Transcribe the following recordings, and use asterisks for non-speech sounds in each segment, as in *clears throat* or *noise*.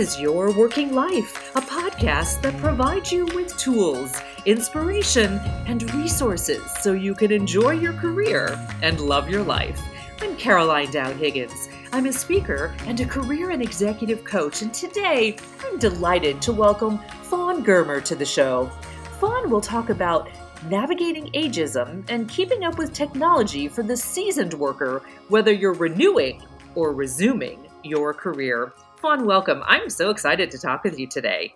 is Your Working Life, a podcast that provides you with tools, inspiration, and resources so you can enjoy your career and love your life. I'm Caroline Dowd Higgins. I'm a speaker and a career and executive coach, and today I'm delighted to welcome Fawn Germer to the show. Fawn will talk about navigating ageism and keeping up with technology for the seasoned worker, whether you're renewing or resuming your career. Fawn, welcome. I'm so excited to talk with you today.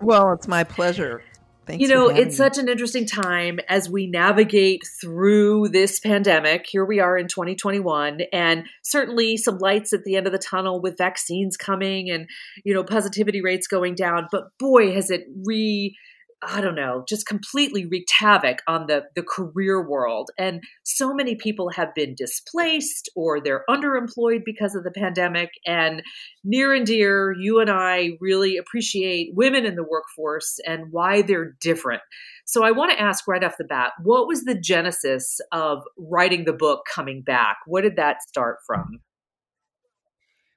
Well, it's my pleasure. Thanks you know, it's me. such an interesting time as we navigate through this pandemic. Here we are in 2021, and certainly some lights at the end of the tunnel with vaccines coming and, you know, positivity rates going down. But boy, has it re I don't know, just completely wreaked havoc on the, the career world. And so many people have been displaced or they're underemployed because of the pandemic. And near and dear, you and I really appreciate women in the workforce and why they're different. So I want to ask right off the bat what was the genesis of writing the book Coming Back? What did that start from?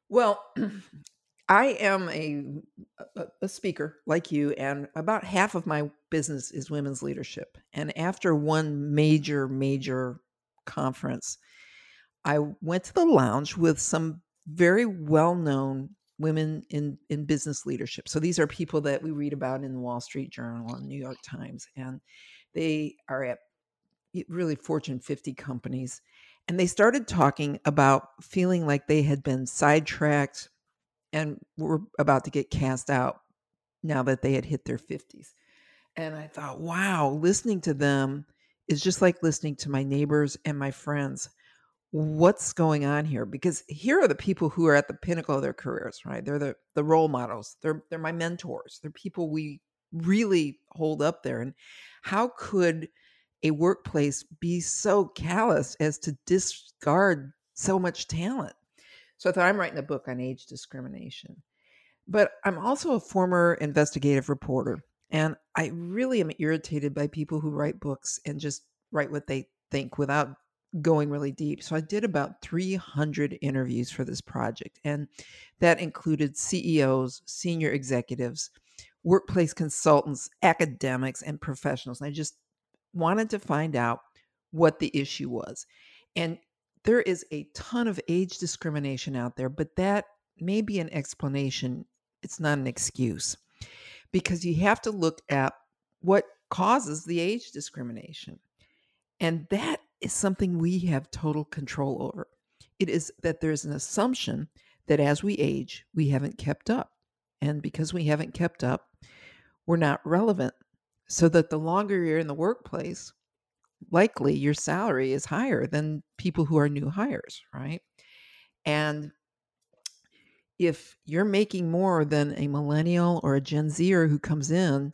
Well, *clears throat* I am a, a, speaker like you, and about half of my business is women's leadership. And after one major, major conference, I went to the lounge with some very well known women in, in business leadership. So these are people that we read about in the Wall Street Journal and New York Times, and they are at really Fortune 50 companies. And they started talking about feeling like they had been sidetracked and were about to get cast out now that they had hit their 50s. And I thought, wow, listening to them is just like listening to my neighbors and my friends. What's going on here? Because here are the people who are at the pinnacle of their careers, right? They're the, the role models. They're they're my mentors. They're people we really hold up there. And how could a workplace be so callous as to discard so much talent? So I thought I'm writing a book on age discrimination. But I'm also a former investigative reporter. And I really am irritated by people who write books and just write what they think without going really deep. So I did about 300 interviews for this project. And that included CEOs, senior executives, workplace consultants, academics, and professionals. And I just wanted to find out what the issue was. And there is a ton of age discrimination out there, but that may be an explanation. It's not an excuse because you have to look at what causes the age discrimination. And that is something we have total control over. It is that there's an assumption that as we age, we haven't kept up. And because we haven't kept up, we're not relevant. So that the longer you're in the workplace, likely your salary is higher than people who are new hires, right? And if you're making more than a millennial or a Gen Zer who comes in,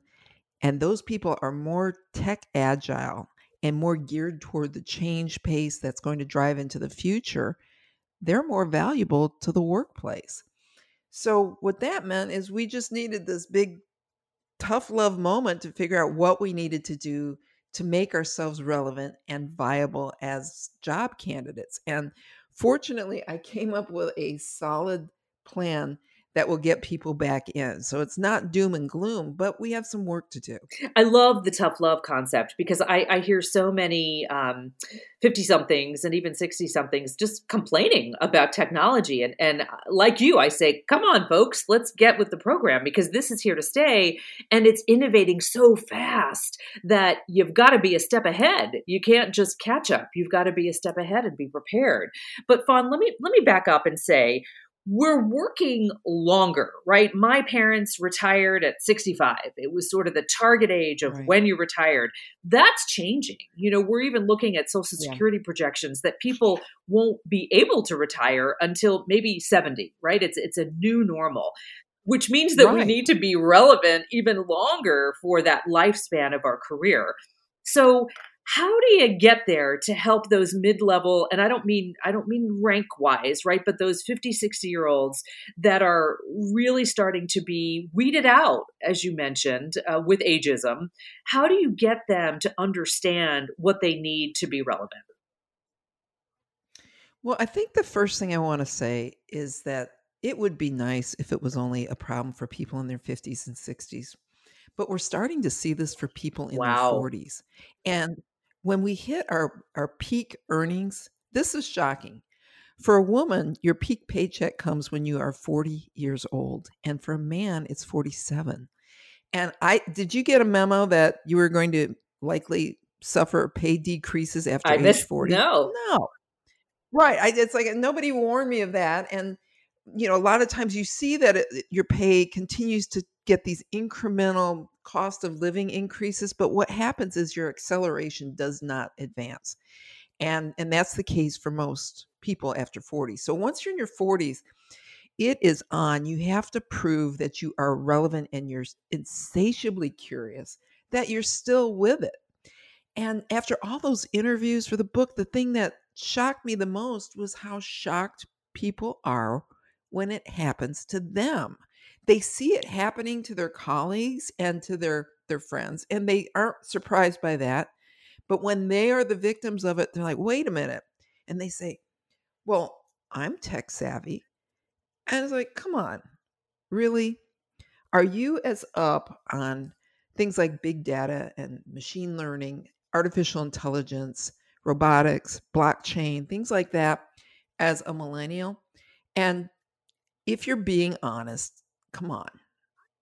and those people are more tech agile and more geared toward the change pace that's going to drive into the future, they're more valuable to the workplace. So, what that meant is we just needed this big, tough love moment to figure out what we needed to do to make ourselves relevant and viable as job candidates. And fortunately, I came up with a solid plan that will get people back in. So it's not doom and gloom, but we have some work to do. I love the tough love concept because I, I hear so many 50 um, somethings and even 60 somethings just complaining about technology. And, and uh, like you, I say, come on, folks, let's get with the program because this is here to stay. And it's innovating so fast that you've got to be a step ahead. You can't just catch up. You've got to be a step ahead and be prepared. But Fawn, let me let me back up and say we're working longer, right? My parents retired at 65. It was sort of the target age of right. when you retired. That's changing. You know, we're even looking at social security yeah. projections that people won't be able to retire until maybe 70, right? It's it's a new normal. Which means that right. we need to be relevant even longer for that lifespan of our career. So, how do you get there to help those mid-level and i don't mean i don't mean rank wise right but those 50 60 year olds that are really starting to be weeded out as you mentioned uh, with ageism how do you get them to understand what they need to be relevant well i think the first thing i want to say is that it would be nice if it was only a problem for people in their 50s and 60s. But we're starting to see this for people in Wow. their 40s. And when we hit our, our peak earnings, this is shocking. For a woman, your peak paycheck comes when you are 40 years old. And for a man, it's 47. And I did you get a memo that you were going to likely suffer pay decreases after I age missed 40? no. No. Right. I, it's like nobody warned me of that. And, you know, a lot of times you see that it, your pay continues to get these incremental cost of living increases. But what happens is your acceleration does not advance. And, and that's the case for most people after 40. So once you're in your 40s, it is on. You have to prove that you are relevant and you're insatiably curious, that you're still with it. And after all those interviews for the book, the thing that shocked me the most was how shocked people are when it happens to them. They see it happening to their colleagues and to their their friends and they aren't surprised by that. But when they are the victims of it, they're like, "Wait a minute." And they say, "Well, I'm tech savvy." And it's like, "Come on. Really? Are you as up on things like big data and machine learning, artificial intelligence, robotics, blockchain, things like that as a millennial? And if you're being honest, come on.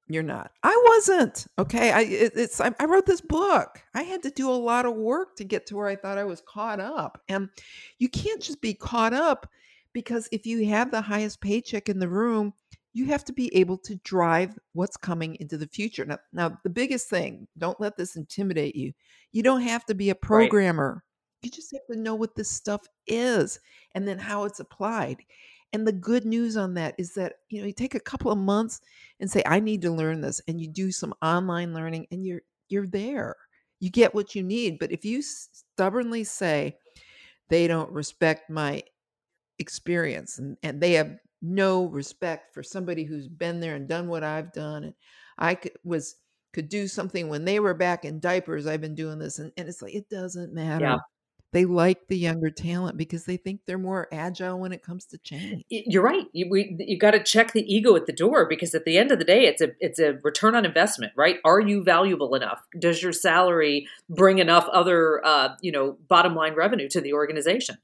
You're not. I wasn't. Okay. I it, it's I, I wrote this book. I had to do a lot of work to get to where I thought I was caught up. And you can't just be caught up because if you have the highest paycheck in the room, you have to be able to drive what's coming into the future. Now, now the biggest thing, don't let this intimidate you. You don't have to be a Right. programmer. You just have to know what this stuff is and then how it's applied. And the good news on that is that, you know, you take a couple of months and say, I need to learn this, and you do some online learning and you're you're there. You get what you need. But if you stubbornly say they don't respect my experience and, and they have no respect for somebody who's been there and done what I've done. And I could, was could do something when they were back in diapers. I've been doing this, and, and it's like it doesn't matter. Yeah. They like the younger talent because they think they're more agile when it comes to change. You're right. You, we, you got to check the ego at the door because at the end of the day, it's a it's a return on investment, right? Are you valuable enough? Does your salary bring enough other, uh, you know, bottom line revenue to the organization?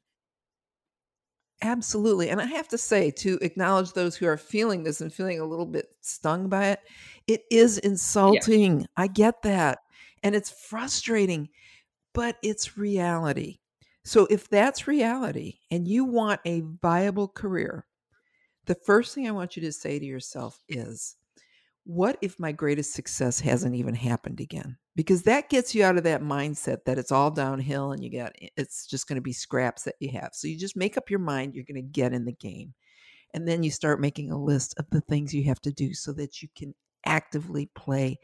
Absolutely. And I have to say, to acknowledge those who are feeling this and feeling a little bit stung by it, it is insulting. I get that. And it's frustrating, but it's reality. So if that's reality and you want a viable career, the first thing I want you to say to yourself is, what if my greatest success hasn't even happened again? Because that gets you out of that mindset that it's all downhill and you got it's just going to be scraps that you have. So you just make up your mind you're going to get in the game. And then you start making a list of the things you have to do so that you can actively play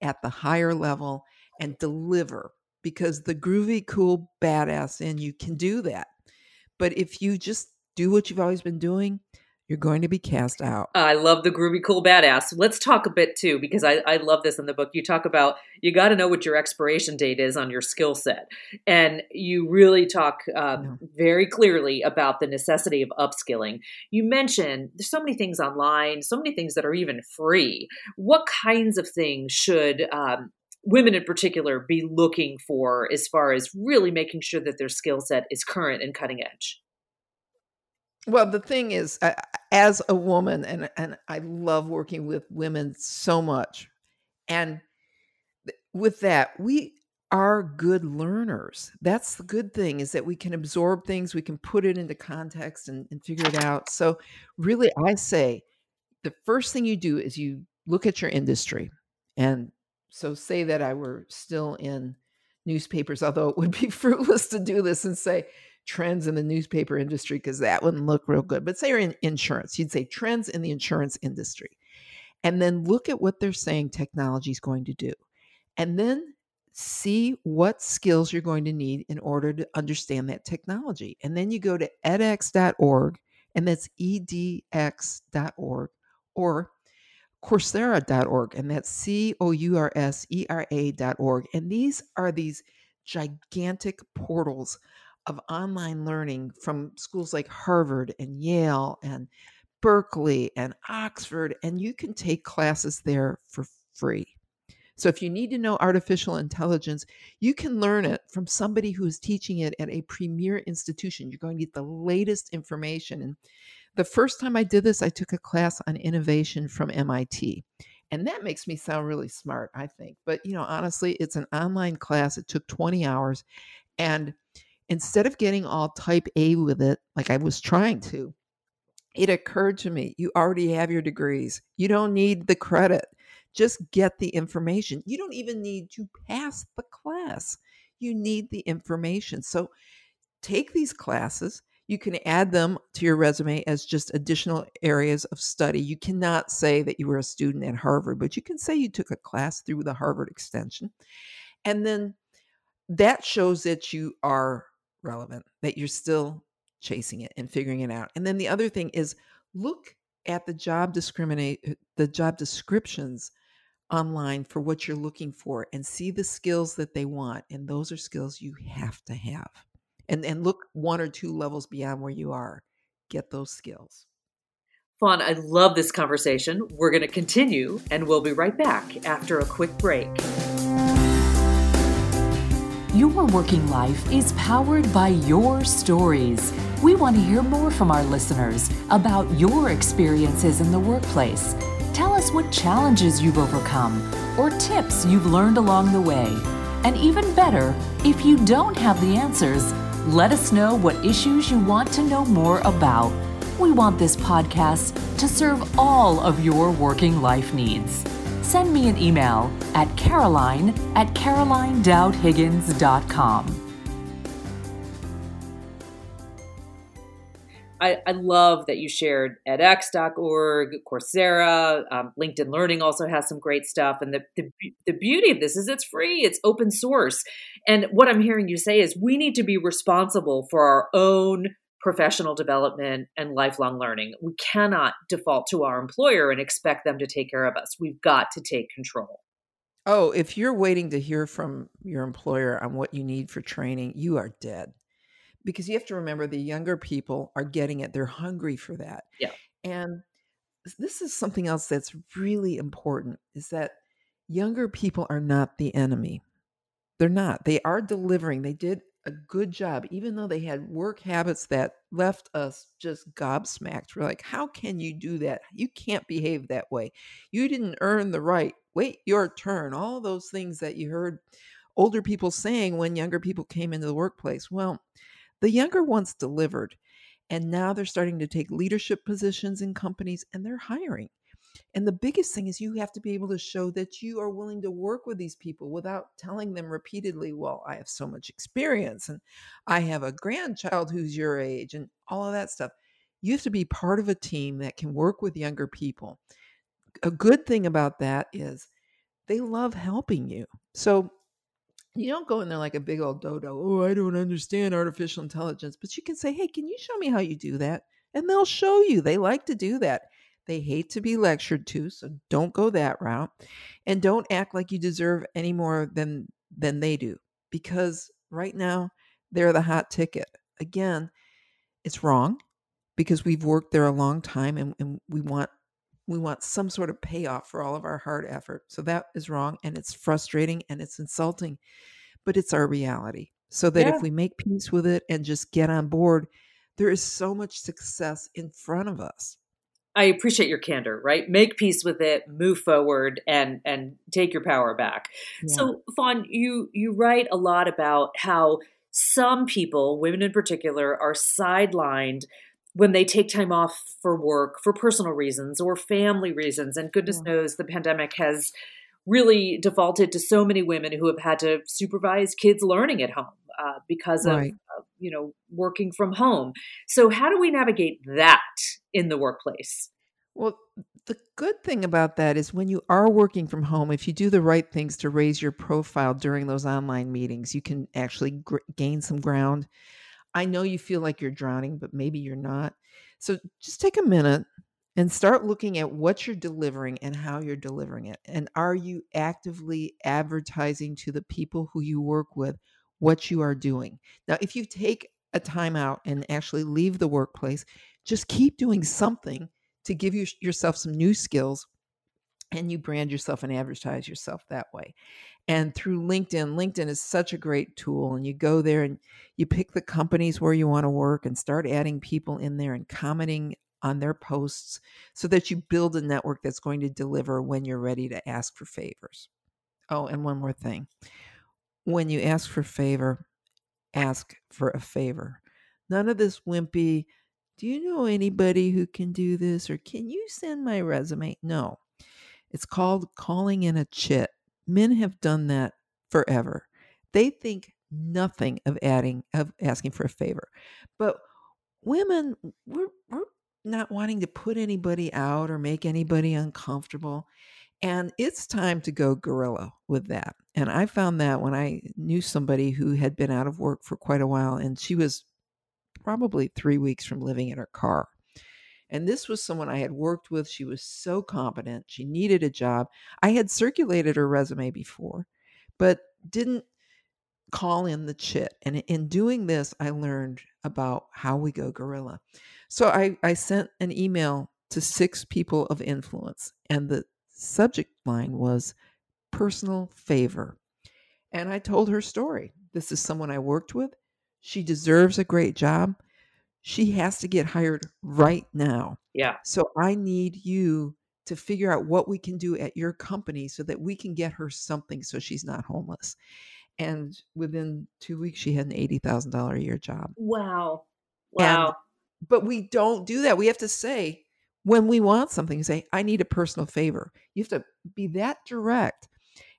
at the higher level and deliver because the groovy, cool, badass in you can do that. But if you just do what you've always been doing, you're going to be cast out. I love the groovy, cool, badass. Let's talk a bit too, because I, I love this in the book. You talk about you got to know what your expiration date is on your skill set. And you really talk um, Yeah. very clearly about the necessity of upskilling. You mentioned there's so many things online, so many things that are even free. What kinds of things should um, women in particular be looking for as far as really making sure that their skill set is current and cutting edge? Well, the thing is, uh, as a woman, and and I love working with women so much, and th- with that, we are good learners. That's the good thing is that we can absorb things, we can put it into context and, and figure it out. So, really, I say the first thing you do is you look at your industry, and so say that I were still in newspapers, although it would be *laughs* fruitless to do this and say trends in the newspaper industry because that wouldn't look real good. But say you're in insurance, you'd say trends in the insurance industry. And then look at what they're saying technology is going to do. And then see what skills you're going to need in order to understand that technology. And then you go to edx.org, and that's edx.org, or coursera.org, and that's C O U R S E R A.org. And these are these gigantic portals of online learning from schools like Harvard and Yale and Berkeley and Oxford, and you can take classes there for free. So if you need to know artificial intelligence, you can learn it from somebody who is teaching it at a premier institution. You're going to get the latest information. And the first time I did this, I took a class on innovation from MIT. And that makes me sound really smart, I think. But, you know, honestly, it's an online class. It took 20 hours. And instead of getting all type A with it, like I was trying to, it occurred to me you already have your degrees. You don't need the credit. Just get the information. You don't even need to pass the class. You need the information. So take these classes. You can add them to your resume as just additional areas of study. You cannot say that you were a student at Harvard, but you can say you took a class through the Harvard extension. And then that shows that you are relevant, that you're still chasing it and figuring it out. And then the other thing is look at the job discriminate the job descriptions online for what you're looking for and see the skills that they want and those are skills you have to have. And and look one or two levels beyond where you are. Get those skills. Fawn, I love this conversation. We're going to continue and we'll be right back after a quick break. Your working life is powered by your stories. We want to hear more from our listeners about your experiences in the workplace. Tell us what challenges you've overcome or tips you've learned along the way. And even better, if you don't have the answers, let us know what issues you want to know more about. We want this podcast to serve all of your working life needs send me an email at caroline at carolinedowdhiggins.com. I, I, love that you shared edx.org, Coursera, um, LinkedIn Learning also has some great stuff. And the, the, the beauty of this is it's free, it's open source. And what I'm hearing you say is we need to be responsible for our own professional development and lifelong learning. We cannot default to our employer and expect them to take care of us. We've got to take control. Oh, if you're waiting to hear from your employer on what you need for training, you are dead. Because you have to remember the younger people are getting it. They're hungry for that. Yeah. And this is something else that's really important is that younger people are not the enemy. They're not. They are delivering. They did a good job, even though they had work habits that left us just gobsmacked. We're like, how can you do that? You can't behave that way. You didn't earn the right. Wait your turn. All those things that you heard older people saying when younger people came into the workplace. Well, the younger ones delivered. And now they're starting to take leadership positions in companies and they're hiring. And the biggest thing is you have to be able to show that you are willing to work with these people without telling them repeatedly, well, I have so much experience and I have a grandchild who's your age and all of that stuff. You have to be part of a team that can work with younger people. A good thing about that is they love helping you. So you don't go in there like a big old dodo. Oh, I don't understand artificial intelligence. But you can say, hey, can you show me how you do that? And they'll show you. They like to do that. They hate to be lectured to, so don't go that route. And don't act like you deserve any more than than they do because right now they're the hot ticket. Again, it's wrong because we've worked there a long time and, and we want we want some sort of payoff for all of our hard effort. So that is wrong and it's frustrating and it's insulting, but it's our reality. So that yeah. if we make peace with it and just get on board, there is so much success in front of us. I appreciate your candor, right? Make peace with it, move forward, and and take your power back. Yeah. So, Fawn, you you write a lot about how some people, women in particular, are sidelined when they take time off for work for personal reasons or family reasons. And goodness yeah. knows the pandemic has really defaulted to so many women who have had to supervise kids learning at home uh, because right. of, of, you know working from home. So how do we navigate that in the workplace? Well, the good thing about that is when you are working from home, if you do the right things to raise your profile during those online meetings, you can actually gr- gain some ground. I know you feel like you're drowning, but maybe you're not. So just take a minute and start looking at what you're delivering and how you're delivering it. And are you actively advertising to the people who you work with what you are doing? Now, if you take a time out and actually leave the workplace, just keep doing something to give you yourself some new skills and you brand yourself and advertise yourself that way. And through LinkedIn, LinkedIn is such a great tool. And you go there and you pick the companies where you want to work and start adding people in there and commenting on their posts so that you build a network that's going to deliver when you're ready to ask for favors. Oh, and one more thing. When you ask for favor, ask for a favor. None of this wimpy, do you know anybody who can do this or can you send my resume? No. It's called calling in a chit. Men have done that forever. They think nothing of adding of asking for a favor. But women we're we're not wanting to put anybody out or make anybody uncomfortable. And it's time to go guerrilla with that. And I found that when I knew somebody who had been out of work for quite a while and she was probably three weeks from living in her car. And this was someone I had worked with. She was so competent. She needed a job. I had circulated her resume before, but didn't call in the chit. And in doing this, I learned about how we go guerrilla. So I, I sent an email to six people of influence, and the subject line was personal favor. And I told her story. This is someone I worked with. She deserves a great job. She has to get hired right now. Yeah. So I need you to figure out what we can do at your company so that we can get her something so she's not homeless. And within two weeks, she had an $80,000 a year job. Wow. Wow. And but we don't do that. We have to say when we want something, say, I need a personal favor. You have to be that direct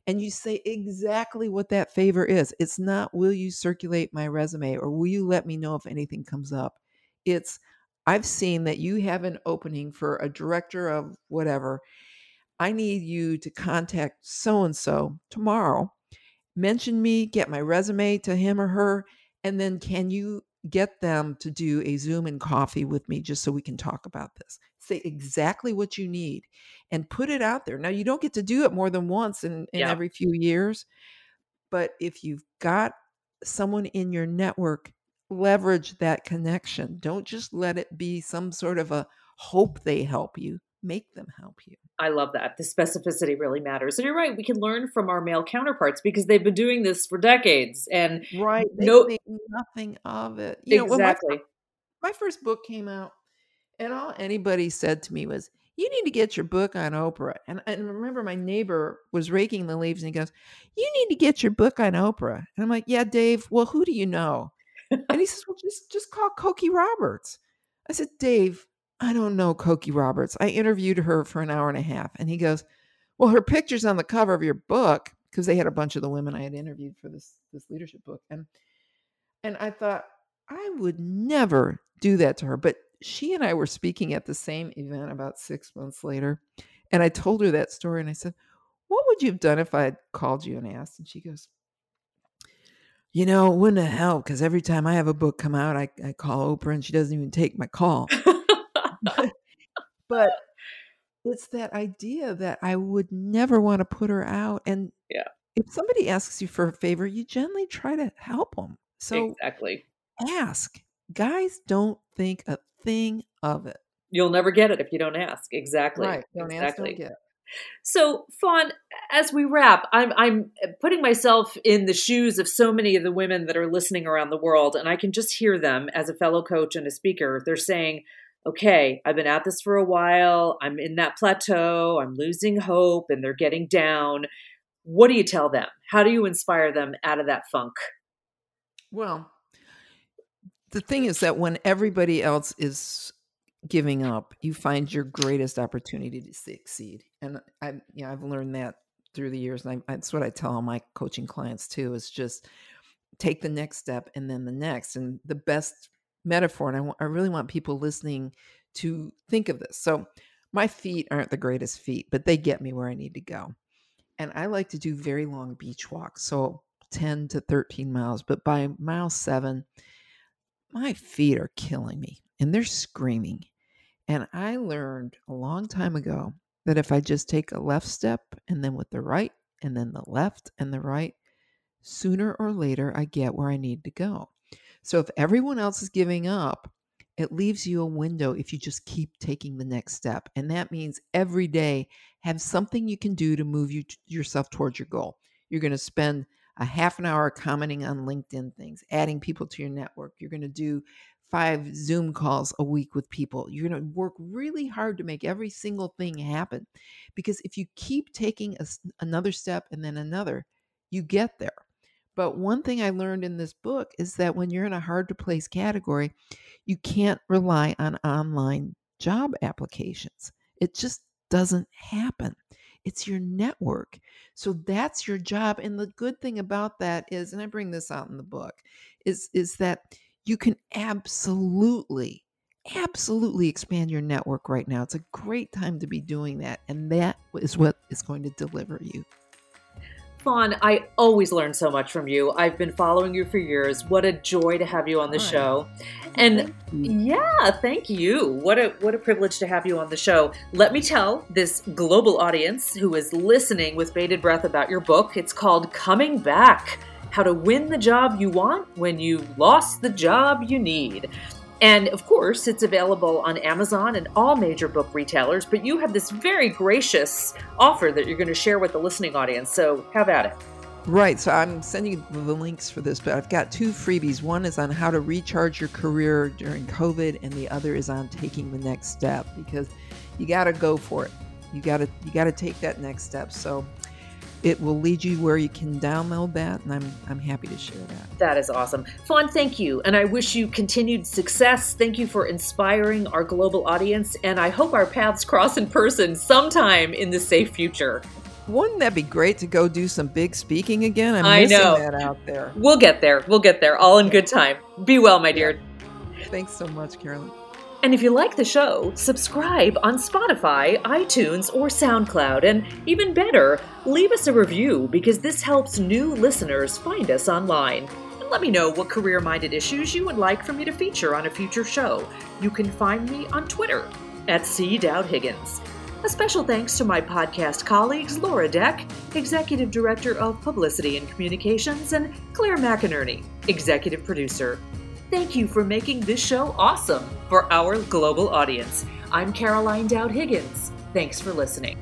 and you say exactly what that favor is. It's not, will you circulate my resume or will you let me know if anything comes up? It's, I've seen that you have an opening for a director of whatever. I need you to contact so and so tomorrow. Mention me, get my resume to him or her, and then can you get them to do a Zoom and coffee with me just so we can talk about this. Say exactly what you need and put it out there. Now, you don't get to do it more than once in, in yeah. every few years, but if you've got someone in your network, leverage that connection. Don't just let it be some sort of a hope they help you make them help you. I love that. The specificity really matters. And you're right, we can learn from our male counterparts because they've been doing this for decades. And right, they no nothing of it. You exactly. Know, my, my first book came out, and all anybody said to me was, you need to get your book on Oprah. And, and remember, my neighbor was raking the leaves and he goes, You need to get your book on Oprah. And I'm like, Yeah, Dave, well, who do you know? And he says, Well, just, just call Cokie Roberts. I said, Dave, I don't know Cokie Roberts. I interviewed her for an hour and a half. And he goes, Well, her picture's on the cover of your book because they had a bunch of the women I had interviewed for this this leadership book. And and I thought, I would never do that to her. But she and I were speaking at the same event about six months later. And I told her that story and I said, What would you have done if I had called you and asked? And she goes, you know, it wouldn't have helped because every time I have a book come out, I, I call Oprah and she doesn't even take my call. but *laughs* it's that idea that I would never want to put her out. And yeah, if somebody asks you for a favor, you gently try to help them. So exactly, ask. Guys don't think a thing of it. You'll never get it if you don't ask. Exactly. Right. Don't exactly. Ask, don't get. So, Fawn, as we wrap, I'm I'm putting myself in the shoes of so many of the women that are listening around the world, and I can just hear them as a fellow coach and a speaker. They're saying, okay, I've been at this for a while. I'm in that plateau. I'm losing hope and they're getting down. What do you tell them? How do you inspire them out of that funk? Well, the thing is that when everybody else is giving up, you find your greatest opportunity to succeed. And I, know, I've learned that through the years, and I, that's what I tell all my coaching clients too: is just take the next step and then the next. And the best metaphor, and I, I really want people listening to think of this. So, my feet aren't the greatest feet, but they get me where I need to go. And I like to do very long beach walks, so 10 to 13 miles. But by mile seven, my feet are killing me and they're screaming. And I learned a long time ago that if I just take a left step and then with the right and then the left and the right, sooner or later I get where I need to go. So if everyone else is giving up it leaves you a window if you just keep taking the next step. And that means every day have something you can do to move you yourself towards your goal. You're going to spend a half an hour commenting on LinkedIn things, adding people to your network. You're going to do five Zoom calls a week with people. You're going to work really hard to make every single thing happen. Because if you keep taking a, another step and then another, you get there. But one thing I learned in this book is that when you're in a hard to place category, you can't rely on online job applications. It just doesn't happen. It's your network. So that's your job. And the good thing about that is, and I bring this out in the book, is, is that you can absolutely, absolutely expand your network right now. It's a great time to be doing that. And that is what is going to deliver you. Fawn, I always learn so much from you. I've been following you for years. What a joy to have you on the Hi. show. Oh, and yeah, thank you. What a what a privilege to have you on the show. Let me tell this global audience who is listening with bated breath about your book. It's called Coming Back: How to Win the Job You Want When you've Lost the Job You Need. And of course, it's available on Amazon and all major book retailers, but you have this very gracious offer that you're going to share with the listening audience. So have at it. Right. So I'm sending you the links for this, but I've got two freebies. One is on how to recharge your career during COVID, and the other is on taking the next step because you got to go for it. You got to you got to take that next step. So it will lead you where you can download that, and I'm I'm happy to share that. That is awesome, Fawn. Thank you, and I wish you continued success. Thank you for inspiring our global audience, and I hope our paths cross in person sometime in the safe future. Wouldn't that be great to go do some big speaking again? I'm I missing know. that out there. We'll get there. We'll get there. All in good time. Be well, my dear. Thanks so much, Carolyn. And if you like the show, subscribe on Spotify, iTunes, or SoundCloud. And even better, leave us a review because this helps new listeners find us online. And let me know what career minded issues you would like for me to feature on a future show. You can find me on Twitter at C. Dowd Higgins. A special thanks to my podcast colleagues Laura Deck, Executive Director of Publicity and Communications, and Claire McInerney, Executive Producer. Thank you for making this show awesome for our global audience. I'm Caroline Dowd Higgins. Thanks for listening.